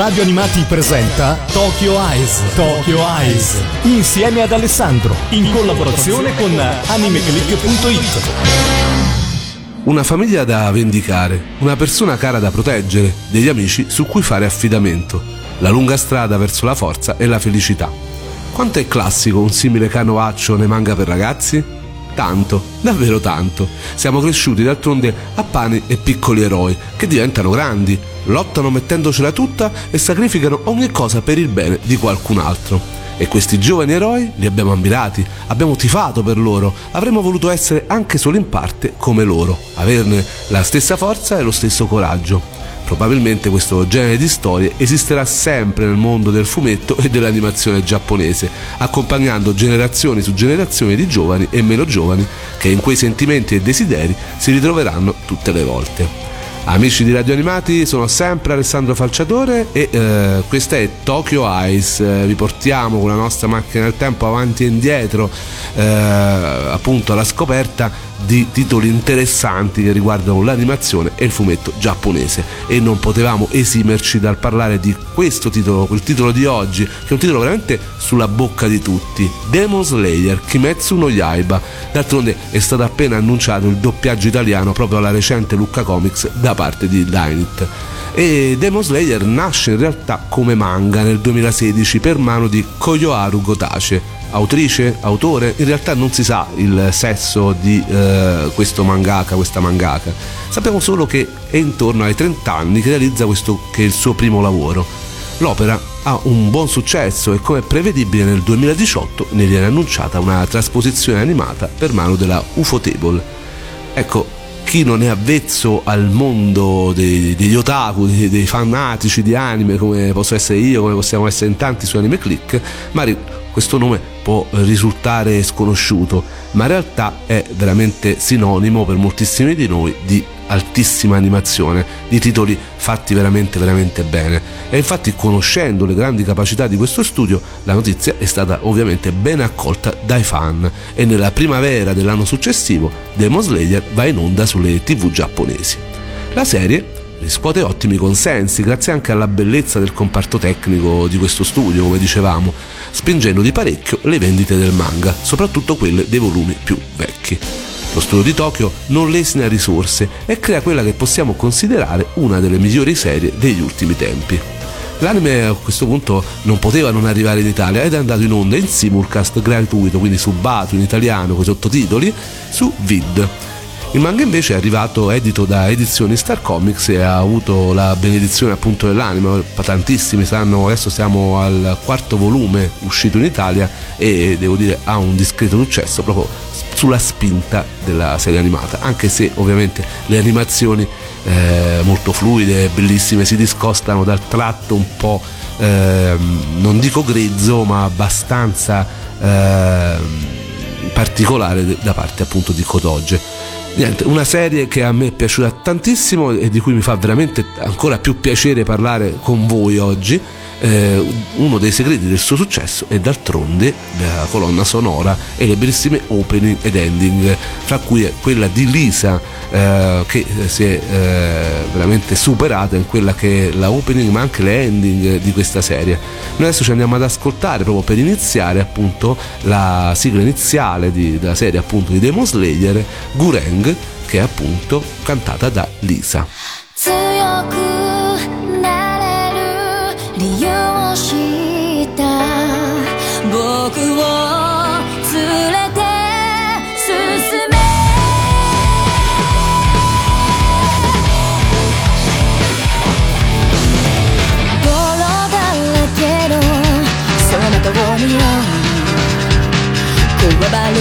Radio Animati presenta Tokyo Eyes. Tokyo Eyes. Insieme ad Alessandro. In collaborazione con animeclick.it. Una famiglia da vendicare, una persona cara da proteggere, degli amici su cui fare affidamento, la lunga strada verso la forza e la felicità. Quanto è classico un simile canovaccio nei manga per ragazzi? Tanto, davvero tanto. Siamo cresciuti d'altronde a pani e piccoli eroi che diventano grandi, lottano mettendocela tutta e sacrificano ogni cosa per il bene di qualcun altro. E questi giovani eroi li abbiamo ammirati, abbiamo tifato per loro, avremmo voluto essere anche solo in parte come loro, averne la stessa forza e lo stesso coraggio. Probabilmente questo genere di storie esisterà sempre nel mondo del fumetto e dell'animazione giapponese, accompagnando generazioni su generazioni di giovani e meno giovani che in quei sentimenti e desideri si ritroveranno tutte le volte. Amici di Radio Animati, sono sempre Alessandro Falciatore e eh, questa è Tokyo Ice. Eh, vi portiamo con la nostra macchina del tempo avanti e indietro, eh, appunto alla scoperta di titoli interessanti che riguardano l'animazione e il fumetto giapponese. E non potevamo esimerci dal parlare di questo titolo, quel titolo di oggi, che è un titolo veramente sulla bocca di tutti: Demon Slayer Kimetsu no Yaiba. D'altronde è stato appena annunciato il doppiaggio italiano proprio alla recente Lucca Comics da parte di Dynit. E Demon Slayer nasce in realtà come manga nel 2016 per mano di Koyoharu Gotace, autrice, autore, in realtà non si sa il sesso di eh, questo mangaka, questa mangaka. Sappiamo solo che è intorno ai 30 anni che realizza questo che è il suo primo lavoro. L'opera ha un buon successo e come prevedibile nel 2018 ne viene annunciata una trasposizione animata per mano della Ufotable. Ecco, chi non è avvezzo al mondo dei, degli otaku, dei, dei, fanatici di anime come posso essere io, come possiamo essere in tanti su Anime Click, magari questo nome può risultare sconosciuto, ma in realtà è veramente sinonimo per moltissimi di noi di altissima animazione, di titoli fatti veramente veramente bene. E infatti conoscendo le grandi capacità di questo studio, la notizia è stata ovviamente ben accolta dai fan e nella primavera dell'anno successivo Demon Slayer va in onda sulle tv giapponesi. La serie riscuote ottimi consensi grazie anche alla bellezza del comparto tecnico di questo studio, come dicevamo, spingendo di parecchio le vendite del manga, soprattutto quelle dei volumi più vecchi. Lo studio di Tokyo non lesina risorse e crea quella che possiamo considerare una delle migliori serie degli ultimi tempi. L'anime a questo punto non poteva non arrivare in Italia ed è andato in onda in simulcast gratuito, quindi subato in italiano con i sottotitoli, su Vid il manga invece è arrivato edito da Edizioni Star Comics e ha avuto la benedizione appunto dell'anima, tantissimi sanno, adesso siamo al quarto volume uscito in Italia e devo dire ha un discreto successo proprio sulla spinta della serie animata, anche se ovviamente le animazioni eh, molto fluide, bellissime, si discostano dal tratto un po' eh, non dico grezzo ma abbastanza eh, particolare da parte appunto di Kodoge Niente, una serie che a me è piaciuta tantissimo e di cui mi fa veramente ancora più piacere parlare con voi oggi eh, uno dei segreti del suo successo è d'altronde la colonna sonora e le bellissime opening ed ending, fra cui quella di Lisa eh, che si è eh, veramente superata in quella che è la opening ma anche le ending di questa serie. Noi adesso ci andiamo ad ascoltare proprio per iniziare appunto la sigla iniziale di, della serie appunto di Demon Slayer, Gureng, che è appunto cantata da Lisa. 理由を知った。僕を連れて進め。泥だらけのその顔にこわばる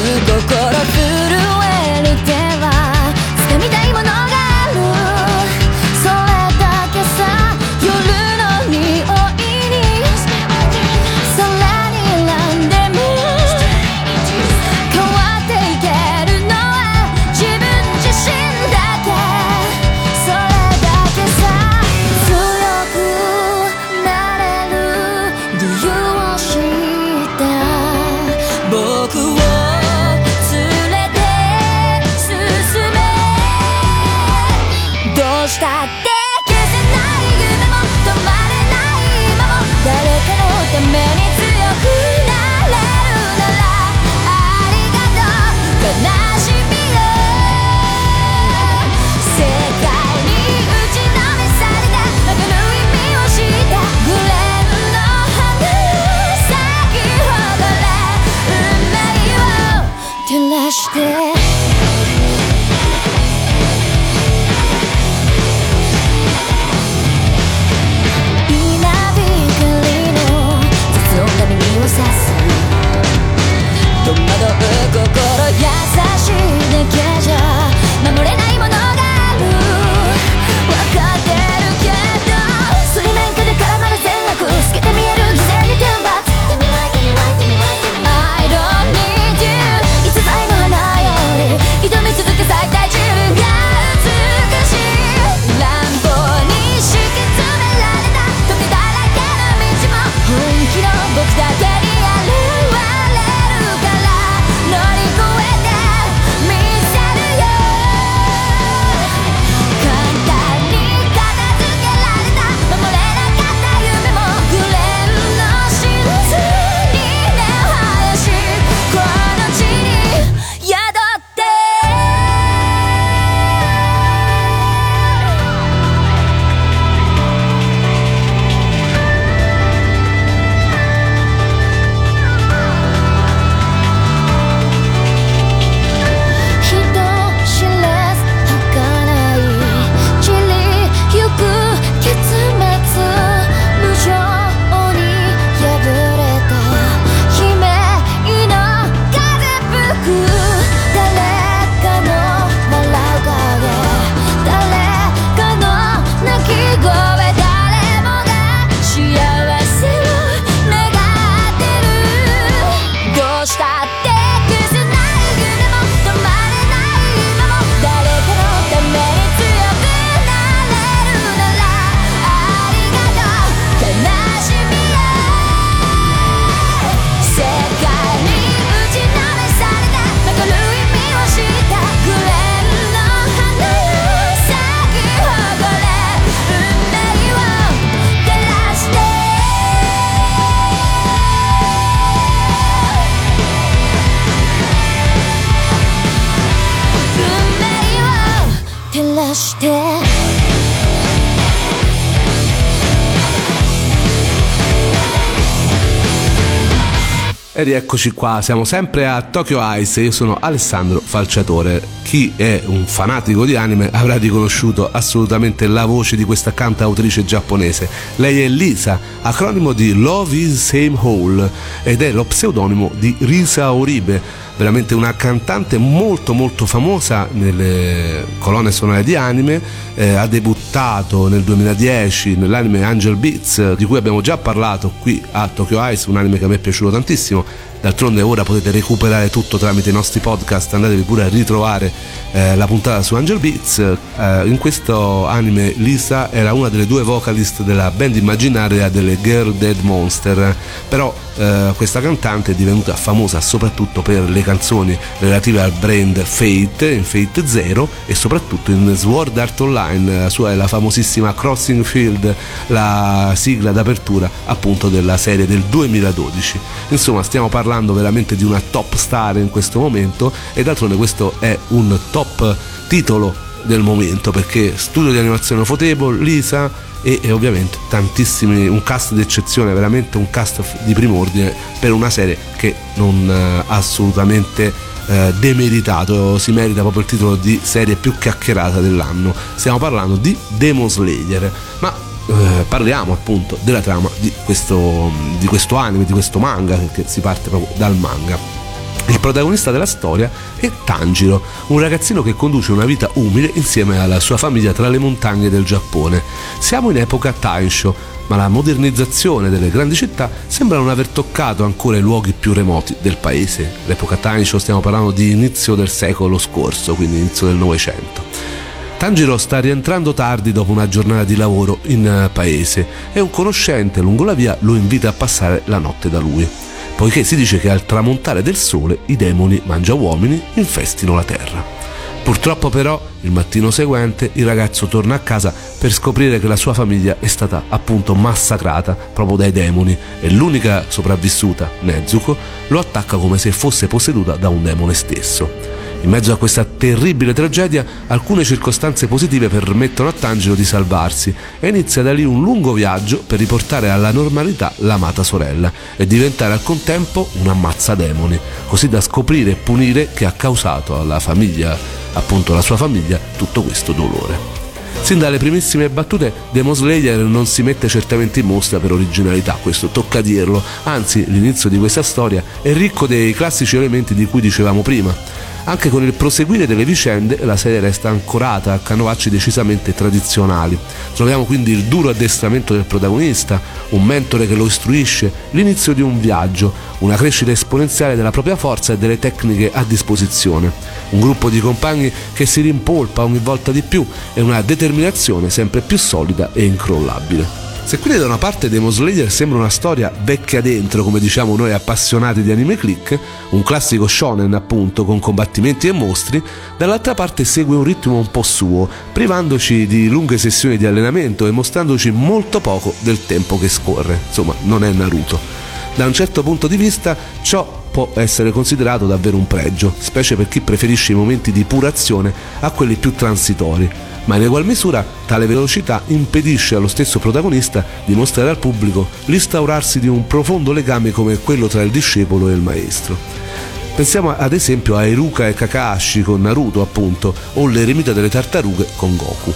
E rieccoci qua, siamo sempre a Tokyo Ice, io sono Alessandro Falciatore. Chi è un fanatico di anime avrà riconosciuto assolutamente la voce di questa cantautrice giapponese. Lei è Lisa, acronimo di Love is Same Hole ed è lo pseudonimo di Risa Oribe veramente una cantante molto molto famosa nelle colonne sonore di anime, eh, ha debuttato nel 2010 nell'anime Angel Beats di cui abbiamo già parlato qui a Tokyo Ice, un anime che a me è piaciuto tantissimo D'altronde ora potete recuperare tutto tramite i nostri podcast, andatevi pure a ritrovare eh, la puntata su Angel Beats. Eh, in questo anime Lisa era una delle due vocalist della band immaginaria delle Girl Dead Monster, però eh, questa cantante è divenuta famosa soprattutto per le canzoni relative al brand Fate, in Fate Zero e soprattutto in Sword Art Online, la sua è la famosissima Crossing Field, la sigla d'apertura appunto della serie del 2012. Insomma stiamo parlando parlando veramente di una top star in questo momento e d'altronde questo è un top titolo del momento perché studio di animazione Fotable, Lisa e, e, ovviamente tantissimi, un cast d'eccezione, veramente un cast di prim'ordine per una serie che non uh, assolutamente uh, demeritato, si merita proprio il titolo di serie più chiacchierata dell'anno. Stiamo parlando di Demon Slayer, ma eh, parliamo appunto della trama di questo, di questo anime, di questo manga, che si parte proprio dal manga. Il protagonista della storia è Tanjiro, un ragazzino che conduce una vita umile insieme alla sua famiglia tra le montagne del Giappone. Siamo in epoca Taisho, ma la modernizzazione delle grandi città sembra non aver toccato ancora i luoghi più remoti del paese. L'epoca Taisho stiamo parlando di inizio del secolo scorso, quindi inizio del Novecento. Tanjiro sta rientrando tardi dopo una giornata di lavoro in eh, paese e un conoscente lungo la via lo invita a passare la notte da lui, poiché si dice che al tramontare del sole i demoni mangia uomini infestino la terra. Purtroppo però il mattino seguente il ragazzo torna a casa per scoprire che la sua famiglia è stata appunto massacrata proprio dai demoni e l'unica sopravvissuta, Nezuko, lo attacca come se fosse posseduta da un demone stesso. In mezzo a questa terribile tragedia, alcune circostanze positive permettono a Tangelo di salvarsi e inizia da lì un lungo viaggio per riportare alla normalità l'amata sorella e diventare al contempo un ammazzademoni, così da scoprire e punire che ha causato alla famiglia, appunto alla sua famiglia, tutto questo dolore. Sin dalle primissime battute, Demon Slayer non si mette certamente in mostra per originalità, questo tocca dirlo, anzi l'inizio di questa storia è ricco dei classici elementi di cui dicevamo prima anche con il proseguire delle vicende la serie resta ancorata a canovacci decisamente tradizionali. Troviamo quindi il duro addestramento del protagonista, un mentore che lo istruisce, l'inizio di un viaggio, una crescita esponenziale della propria forza e delle tecniche a disposizione, un gruppo di compagni che si rimpolpa ogni volta di più e una determinazione sempre più solida e incrollabile. Se quindi da una parte Demon Slayer sembra una storia vecchia dentro, come diciamo noi appassionati di anime click, un classico shonen appunto con combattimenti e mostri, dall'altra parte segue un ritmo un po' suo, privandoci di lunghe sessioni di allenamento e mostrandoci molto poco del tempo che scorre. Insomma, non è Naruto. Da un certo punto di vista ciò può essere considerato davvero un pregio, specie per chi preferisce i momenti di pura azione a quelli più transitori ma in egual misura tale velocità impedisce allo stesso protagonista di mostrare al pubblico l'instaurarsi di un profondo legame come quello tra il discepolo e il maestro. Pensiamo ad esempio a Eruka e Kakashi con Naruto, appunto, o l'eremita delle tartarughe con Goku.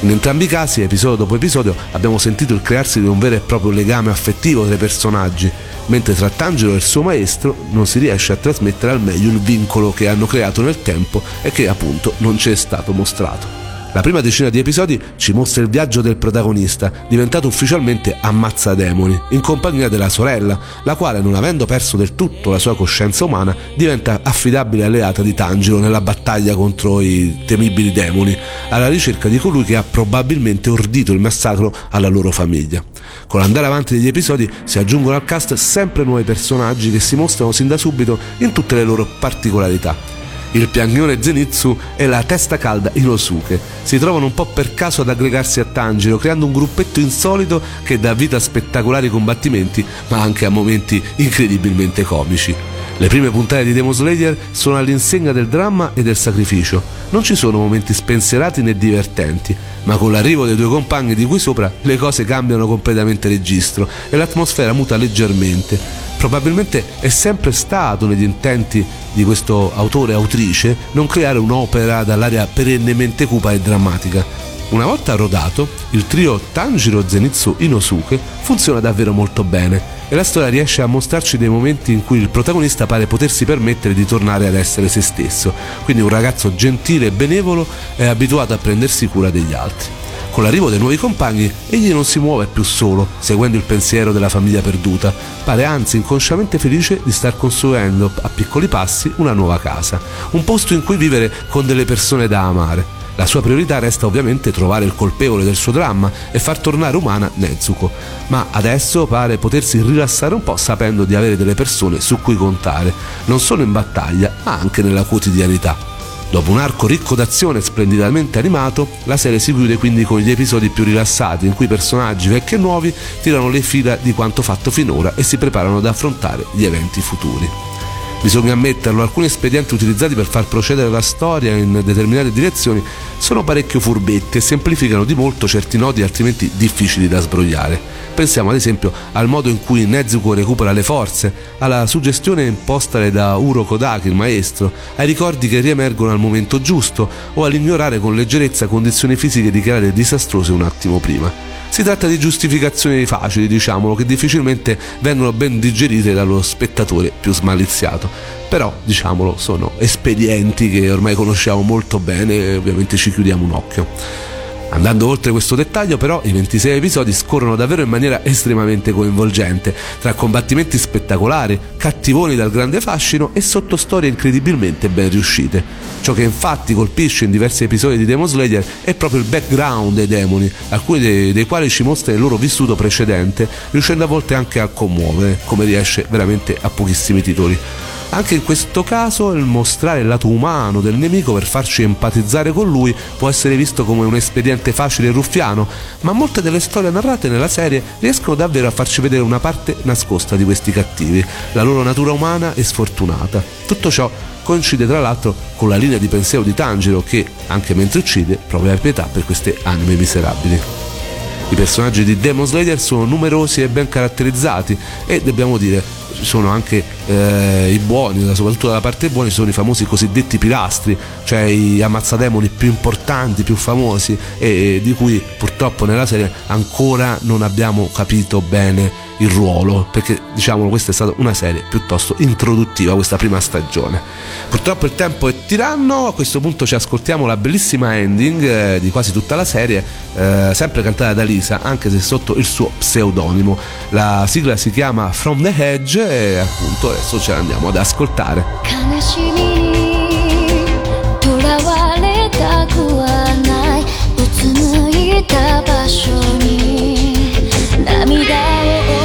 In entrambi i casi, episodio dopo episodio, abbiamo sentito il crearsi di un vero e proprio legame affettivo tra i personaggi, mentre tra Tangelo e il suo maestro non si riesce a trasmettere al meglio il vincolo che hanno creato nel tempo e che appunto non ci è stato mostrato. La prima decina di episodi ci mostra il viaggio del protagonista, diventato ufficialmente ammazzademoni, in compagnia della sorella, la quale, non avendo perso del tutto la sua coscienza umana, diventa affidabile alleata di Tanjiro nella battaglia contro i temibili demoni, alla ricerca di colui che ha probabilmente ordito il massacro alla loro famiglia. Con l'andare avanti degli episodi si aggiungono al cast sempre nuovi personaggi che si mostrano sin da subito in tutte le loro particolarità il piagnone Zenitsu e la testa calda Inosuke. Si trovano un po' per caso ad aggregarsi a Tanjiro, creando un gruppetto insolito che dà vita a spettacolari combattimenti, ma anche a momenti incredibilmente comici. Le prime puntate di Demon Slayer sono all'insegna del dramma e del sacrificio. Non ci sono momenti spensierati né divertenti, ma con l'arrivo dei due compagni di qui sopra le cose cambiano completamente registro e l'atmosfera muta leggermente. Probabilmente è sempre stato negli intenti di questo autore e autrice non creare un'opera dall'aria perennemente cupa e drammatica. Una volta rodato, il trio Tanjiro Zenitsu Inosuke funziona davvero molto bene e la storia riesce a mostrarci dei momenti in cui il protagonista pare potersi permettere di tornare ad essere se stesso, quindi un ragazzo gentile e benevolo e abituato a prendersi cura degli altri. Con l'arrivo dei nuovi compagni, egli non si muove più solo, seguendo il pensiero della famiglia perduta, pare anzi inconsciamente felice di star costruendo a piccoli passi una nuova casa, un posto in cui vivere con delle persone da amare. La sua priorità resta ovviamente trovare il colpevole del suo dramma e far tornare umana Nezuko, ma adesso pare potersi rilassare un po' sapendo di avere delle persone su cui contare, non solo in battaglia, ma anche nella quotidianità. Dopo un arco ricco d'azione splendidamente animato, la serie si chiude quindi con gli episodi più rilassati in cui personaggi vecchi e nuovi tirano le fila di quanto fatto finora e si preparano ad affrontare gli eventi futuri. Bisogna ammetterlo, alcuni espedienti utilizzati per far procedere la storia in determinate direzioni sono parecchio furbetti e semplificano di molto certi nodi altrimenti difficili da sbrogliare. Pensiamo ad esempio al modo in cui Nezuko recupera le forze, alla suggestione impostale da Uro Kodaki, il maestro, ai ricordi che riemergono al momento giusto o all'ignorare con leggerezza condizioni fisiche dichiarate disastrose un attimo prima. Si tratta di giustificazioni facili, diciamolo, che difficilmente vengono ben digerite dallo spettatore più smaliziato. Però, diciamolo, sono espedienti che ormai conosciamo molto bene e ovviamente ci chiudiamo un occhio. Andando oltre questo dettaglio, però, i 26 episodi scorrono davvero in maniera estremamente coinvolgente, tra combattimenti spettacolari, cattivoni dal grande fascino e sottostorie incredibilmente ben riuscite. Ciò che infatti colpisce in diversi episodi di Demon Slayer è proprio il background dei demoni, alcuni dei, dei quali ci mostra il loro vissuto precedente, riuscendo a volte anche a commuovere, come riesce veramente a pochissimi titoli. Anche in questo caso il mostrare il lato umano del nemico per farci empatizzare con lui può essere visto come un espediente facile e ruffiano, ma molte delle storie narrate nella serie riescono davvero a farci vedere una parte nascosta di questi cattivi, la loro natura umana e sfortunata. Tutto ciò coincide tra l'altro con la linea di pensiero di Tanjiro che, anche mentre uccide, prova pietà per queste anime miserabili. I personaggi di Demon Slayer sono numerosi e ben caratterizzati e dobbiamo dire sono anche eh, i buoni, soprattutto dalla parte buona ci sono i famosi cosiddetti pilastri, cioè i ammazzademoni più importanti, più famosi e, e di cui purtroppo nella serie ancora non abbiamo capito bene il ruolo, perché diciamo questa è stata una serie piuttosto introduttiva, questa prima stagione. Purtroppo il tempo è tiranno, a questo punto ci ascoltiamo la bellissima ending eh, di quasi tutta la serie, eh, sempre cantata da Lisa, anche se sotto il suo pseudonimo. La sigla si chiama From the Hedge e appunto adesso ce la andiamo ad ascoltare. た場所に涙を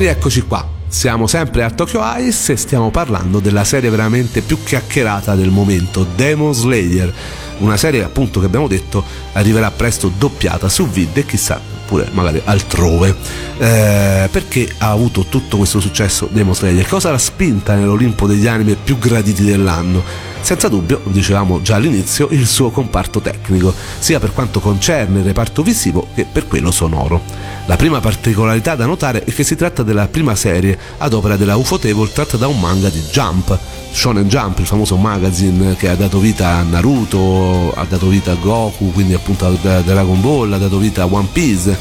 rieccoci qua. Siamo sempre a Tokyo Ice e stiamo parlando della serie veramente più chiacchierata del momento, Demon Slayer. Una serie appunto che abbiamo detto arriverà presto doppiata su vid e chissà pure magari altrove eh, perché ha avuto tutto questo successo Demon Slayer cosa l'ha spinta nell'Olimpo degli anime più graditi dell'anno senza dubbio, dicevamo già all'inizio, il suo comparto tecnico, sia per quanto concerne il reparto visivo che per quello sonoro. La prima particolarità da notare è che si tratta della prima serie ad opera della Ufotable tratta da un manga di Jump, Shonen Jump, il famoso magazine che ha dato vita a Naruto, ha dato vita a Goku, quindi appunto a Dragon Ball, ha dato vita a One Piece.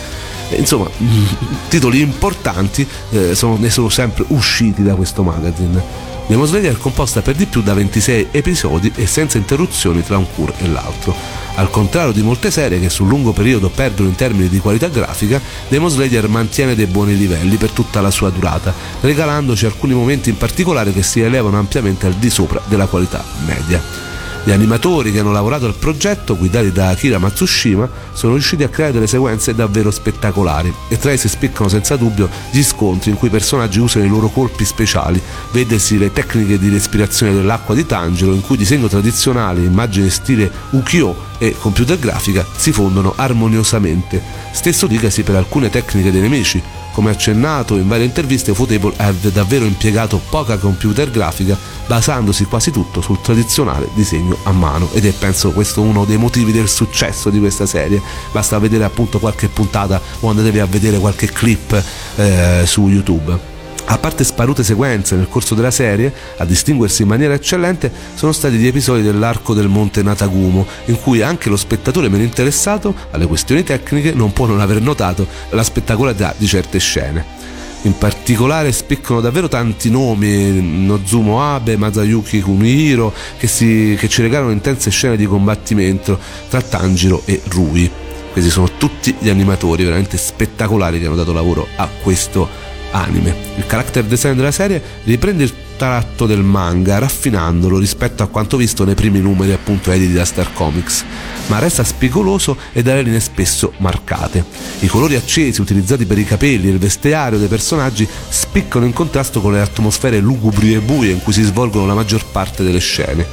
Insomma, titoli importanti eh, sono, ne sono sempre usciti da questo magazine. Demon Slayer è composta per di più da 26 episodi e senza interruzioni tra un cur e l'altro. Al contrario di molte serie che sul lungo periodo perdono in termini di qualità grafica, Demon Slayer mantiene dei buoni livelli per tutta la sua durata, regalandoci alcuni momenti in particolare che si elevano ampiamente al di sopra della qualità media. Gli animatori che hanno lavorato al progetto, guidati da Akira Matsushima, sono riusciti a creare delle sequenze davvero spettacolari e tra esse spiccano senza dubbio gli scontri in cui i personaggi usano i loro colpi speciali, vedesi le tecniche di respirazione dell'acqua di Tangelo in cui disegno tradizionale, immagine stile ukiyo e computer grafica si fondono armoniosamente. Stesso dicasi per alcune tecniche dei nemici, come accennato in varie interviste, Ufotable ha davvero impiegato poca computer grafica, basandosi quasi tutto sul tradizionale disegno a mano. Ed è penso questo uno dei motivi del successo di questa serie. Basta vedere appunto qualche puntata o andatevi a vedere qualche clip eh, su YouTube. A parte sparute sequenze nel corso della serie, a distinguersi in maniera eccellente sono stati gli episodi dell'arco del monte Natagumo, in cui anche lo spettatore meno interessato alle questioni tecniche non può non aver notato la spettacolarità di certe scene. In particolare spiccano davvero tanti nomi, Nozumo Abe, Masayuki Kunihiro, che, si, che ci regalano intense scene di combattimento tra Tanjiro e Rui. Questi sono tutti gli animatori veramente spettacolari che hanno dato lavoro a questo anime. Il character design della serie riprende il tratto del manga, raffinandolo rispetto a quanto visto nei primi numeri appunto editi da Star Comics, ma resta spigoloso e dalle linee spesso marcate. I colori accesi utilizzati per i capelli e il vestiario dei personaggi spiccano in contrasto con le atmosfere lugubri e buie in cui si svolgono la maggior parte delle scene.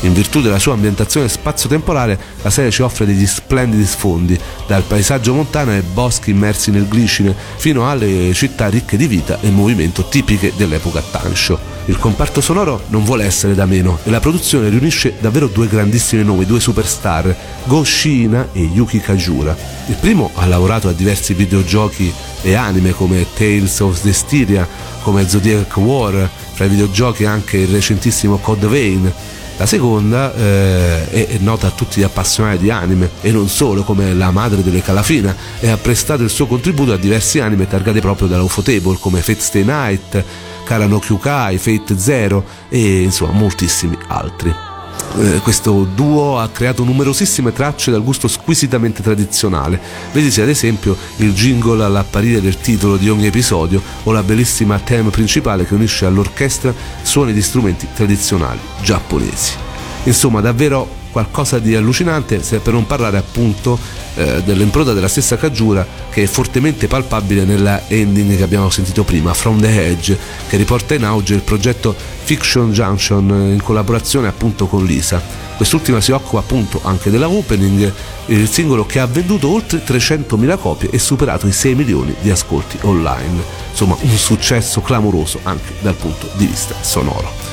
In virtù della sua ambientazione spazio-temporale, la serie ci offre degli splendidi sfondi, dal paesaggio montano ai boschi immersi nel glicine, fino alle città ricche di vita e movimento tipiche dell'epoca Tansho. Il comparto sonoro non vuole essere da meno e la produzione riunisce davvero due grandissimi nomi, due superstar, Go Shina e Yuki Kajura. Il primo ha lavorato a diversi videogiochi e anime come Tales of Destiria, come Zodiac War, fra i videogiochi anche il recentissimo Code Vein, la seconda eh, è nota a tutti gli appassionati di anime e non solo, come la madre delle Calafina, e ha prestato il suo contributo a diversi anime targati proprio dalla Ufotable come Fate Stay Night, Kara no Kyukai, Fate Zero e insomma moltissimi altri eh, questo duo ha creato numerosissime tracce dal gusto squisitamente tradizionale. Vedisi ad esempio il jingle all'apparire del titolo di ogni episodio o la bellissima theme principale che unisce all'orchestra suoni di strumenti tradizionali giapponesi. Insomma, davvero qualcosa di allucinante, per non parlare appunto eh, dell'impronta della stessa Kajura che è fortemente palpabile nella ending che abbiamo sentito prima, From the Edge, che riporta in auge il progetto Fiction Junction in collaborazione appunto con Lisa. Quest'ultima si occupa appunto anche della opening, il singolo che ha venduto oltre 300.000 copie e superato i 6 milioni di ascolti online. Insomma, un successo clamoroso anche dal punto di vista sonoro.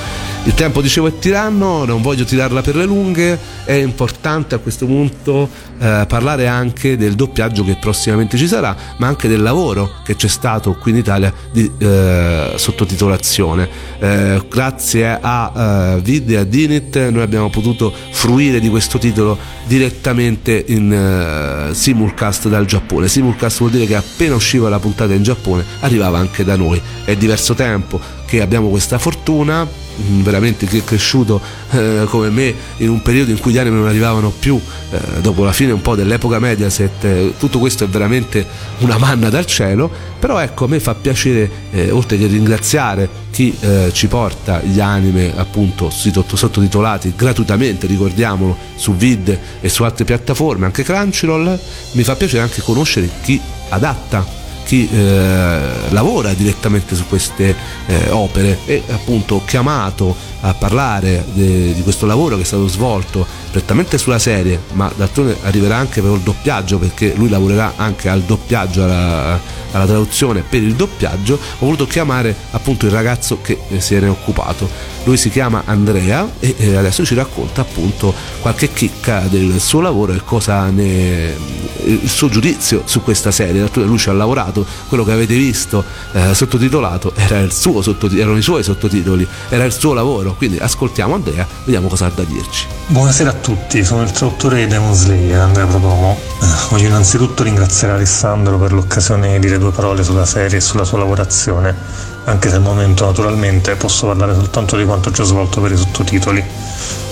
Il tempo, dicevo, è tiranno, non voglio tirarla per le lunghe, è importante a questo punto eh, parlare anche del doppiaggio che prossimamente ci sarà, ma anche del lavoro che c'è stato qui in Italia di eh, sottotitolazione. Eh, grazie a uh, Vid e a Dinit noi abbiamo potuto fruire di questo titolo direttamente in uh, simulcast dal Giappone. Simulcast vuol dire che appena usciva la puntata in Giappone arrivava anche da noi. È diverso tempo che abbiamo questa fortuna veramente chi è cresciuto eh, come me in un periodo in cui gli anime non arrivavano più eh, dopo la fine un po' dell'epoca Mediaset eh, tutto questo è veramente una manna dal cielo. Però ecco a me fa piacere eh, oltre che ringraziare chi eh, ci porta gli anime appunto sottotitolati gratuitamente ricordiamolo su Vid e su altre piattaforme anche Crunchyroll mi fa piacere anche conoscere chi adatta chi eh, lavora direttamente su queste eh, opere e appunto chiamato a parlare de, di questo lavoro che è stato svolto prettamente sulla serie, ma d'altronde arriverà anche per il doppiaggio perché lui lavorerà anche al doppiaggio, alla, alla traduzione per il doppiaggio, ho voluto chiamare appunto il ragazzo che se ne è occupato. Lui si chiama Andrea e eh, adesso ci racconta appunto qualche chicca del suo lavoro e cosa ne il suo giudizio su questa serie. Lui ci ha lavorato, quello che avete visto eh, sottotitolato era suo erano i suoi sottotitoli, era il suo lavoro. Quindi ascoltiamo Andrea, vediamo cosa ha da dirci. Buonasera a tutti, sono il traduttore di Demon Slayer, Andrea Prodomo. Eh, voglio innanzitutto ringraziare Alessandro per l'occasione di dire due parole sulla serie e sulla sua lavorazione, anche se al momento naturalmente posso parlare soltanto di quanto già svolto per i sottotitoli.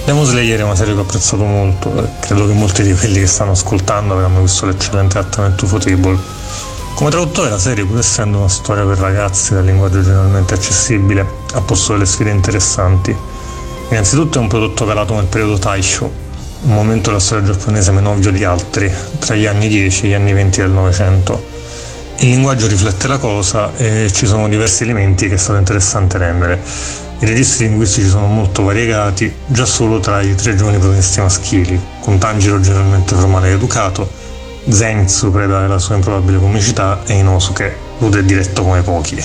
Demon Slayer è una serie che ho apprezzato molto e credo che molti di quelli che stanno ascoltando avranno visto l'eccellente trattamento Ufotable. Come traduttore la serie, pur essendo una storia per ragazzi dal linguaggio generalmente accessibile, ha posto delle sfide interessanti. Innanzitutto è un prodotto calato nel periodo Taisho, un momento della storia giapponese meno ovvio di altri, tra gli anni 10 e gli anni 20 del Novecento. Il linguaggio riflette la cosa e ci sono diversi elementi che è stato interessante rendere i registri linguistici sono molto variegati, già solo tra i tre giovani protagonisti maschili, con Tanjiro generalmente formale ed educato, Zenitsu preda della sua improbabile comicità e Inosuke rude e diretto come pochi.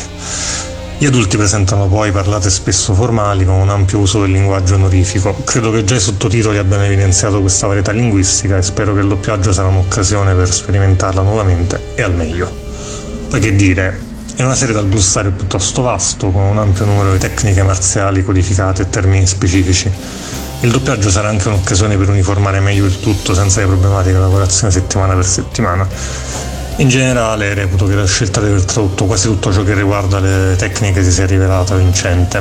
Gli adulti presentano poi parlate spesso formali con un ampio uso del linguaggio onorifico. Credo che già i sottotitoli abbiano evidenziato questa varietà linguistica e spero che il doppiaggio sarà un'occasione per sperimentarla nuovamente e al meglio. Poi che dire, è una serie dal glossario piuttosto vasto, con un ampio numero di tecniche marziali codificate e termini specifici. Il doppiaggio sarà anche un'occasione per uniformare meglio il tutto senza le problematiche lavorazione settimana per settimana. In generale reputo che la scelta di aver tradotto quasi tutto ciò che riguarda le tecniche si sia rivelata vincente,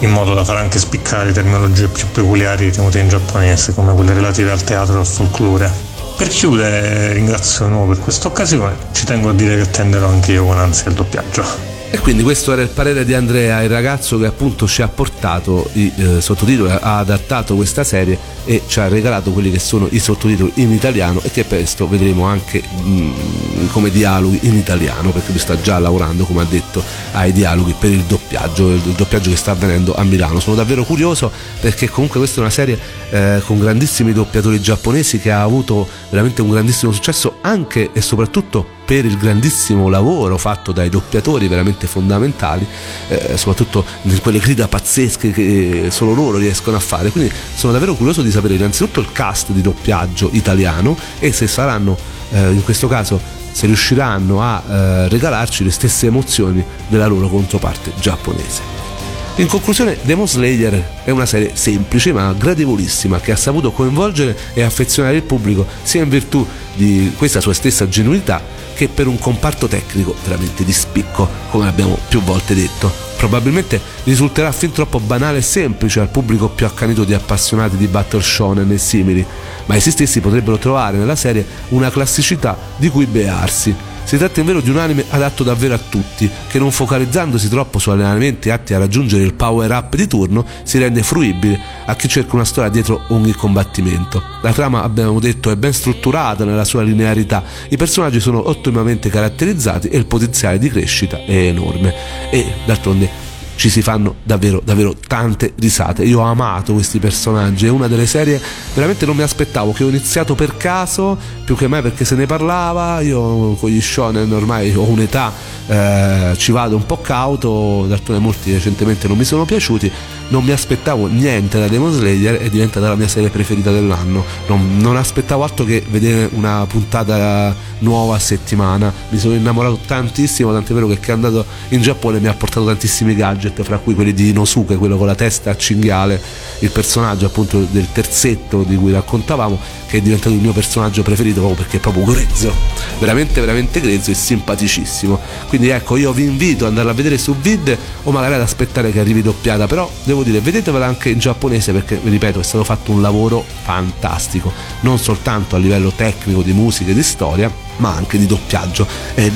in modo da far anche spiccare terminologie più peculiari tenute in giapponese, come quelle relative al teatro e al folklore. Per chiudere ringrazio di nuovo per questa occasione, ci tengo a dire che attenderò anche io con ansia il doppiaggio. E quindi questo era il parere di Andrea, il ragazzo che appunto ci ha portato i eh, sottotitoli, ha adattato questa serie e ci ha regalato quelli che sono i sottotitoli in italiano e che presto vedremo anche mh, mm, come dialoghi in italiano perché lui sta già lavorando, come ha detto, ai dialoghi per il doppiaggio, il, doppiaggio che sta avvenendo a Milano. Sono davvero curioso perché comunque questa è una serie eh, con grandissimi doppiatori giapponesi che ha avuto veramente un grandissimo successo anche e soprattutto per il grandissimo lavoro fatto dai doppiatori veramente fondamentali, eh, soprattutto in quelle grida pazzesche che solo loro riescono a fare. Quindi sono davvero curioso di sapere innanzitutto il cast di doppiaggio italiano e se saranno eh, in questo caso se riusciranno a eh, regalarci le stesse emozioni della loro controparte giapponese. In conclusione, Demon Slayer è una serie semplice ma gradevolissima che ha saputo coinvolgere e affezionare il pubblico sia in virtù di questa sua stessa genuinità che per un comparto tecnico veramente di spicco, come abbiamo più volte detto. Probabilmente risulterà fin troppo banale e semplice al pubblico più accanito di appassionati di battle shonen e simili, ma essi stessi potrebbero trovare nella serie una classicità di cui bearsi si tratta invero di un anime adatto davvero a tutti, che non focalizzandosi troppo su allenamenti atti a raggiungere il power up di turno, si rende fruibile a chi cerca una storia dietro ogni combattimento. La trama, abbiamo detto, è ben strutturata nella sua linearità, i personaggi sono ottimamente caratterizzati e il potenziale di crescita è enorme. E d'altronde ci si fanno davvero, davvero tante risate. Io ho amato questi personaggi, è una delle serie veramente non mi aspettavo, che ho iniziato per caso, più che mai perché se ne parlava, io con gli shonen ormai ho un'età, eh, ci vado un po' cauto, d'altronde molti recentemente non mi sono piaciuti, non mi aspettavo niente da Demon Slayer, è diventata la mia serie preferita dell'anno, non, non aspettavo altro che vedere una puntata nuova a settimana, mi sono innamorato tantissimo, tant'è vero che è andato in Giappone mi ha portato tantissimi gadget fra cui quelli di Inosuke, quello con la testa a cinghiale, il personaggio appunto del terzetto di cui raccontavamo, che è diventato il mio personaggio preferito proprio perché è proprio grezzo, veramente veramente grezzo e simpaticissimo. Quindi ecco, io vi invito ad andarla a vedere su vid o magari ad aspettare che arrivi doppiata, però devo dire, vedetevela anche in giapponese perché, ripeto, è stato fatto un lavoro fantastico, non soltanto a livello tecnico di musica e di storia, ma anche di doppiaggio. E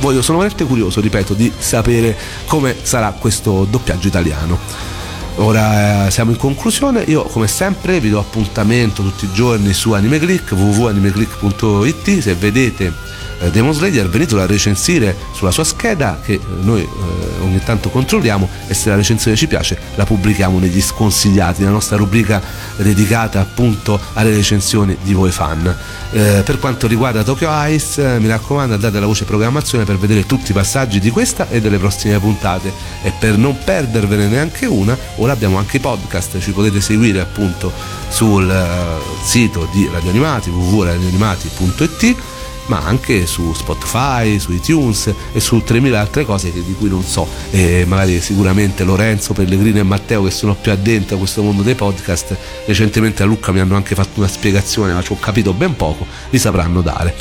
voglio, sono veramente curioso, ripeto, di sapere come sarà questo doppiaggio italiano. Ora eh, siamo in conclusione, io come sempre vi do appuntamento tutti i giorni su AnimeClick, www.animeclick.it, se vedete Demon Slayer venitelo a recensire sulla sua scheda che eh, noi eh, ogni tanto controlliamo e se la recensione ci piace la pubblichiamo negli sconsigliati, nella nostra rubrica dedicata appunto alle recensioni di voi fan. Eh, per quanto riguarda Tokyo Ice, mi raccomando andate alla voce programmazione per vedere tutti i passaggi di questa e delle prossime puntate e per non perdervene neanche una, ora abbiamo anche i podcast, ci potete seguire appunto sul sito di Radio Animati www.radioanimati.it ma anche su Spotify, su iTunes e su 3000 altre cose di cui non so. E magari sicuramente Lorenzo, Pellegrino e Matteo che sono più addentro a questo mondo dei podcast recentemente a Lucca mi hanno anche fatto una spiegazione ma ci ho capito ben poco, li sapranno dare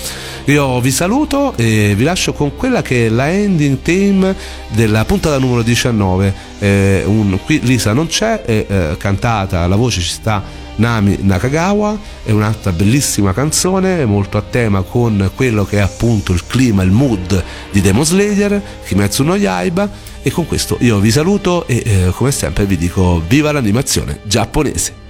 io vi saluto e vi lascio con quella che è la ending theme della puntata numero 19 eh, un, qui Lisa non c'è è eh, cantata, la voce ci sta Nami Nakagawa. È un'altra bellissima canzone molto a tema con quello che è appunto il clima, il mood di Demon Slayer, Kimetsu no Yaiba. E con questo io vi saluto e eh, come sempre vi dico viva l'animazione giapponese.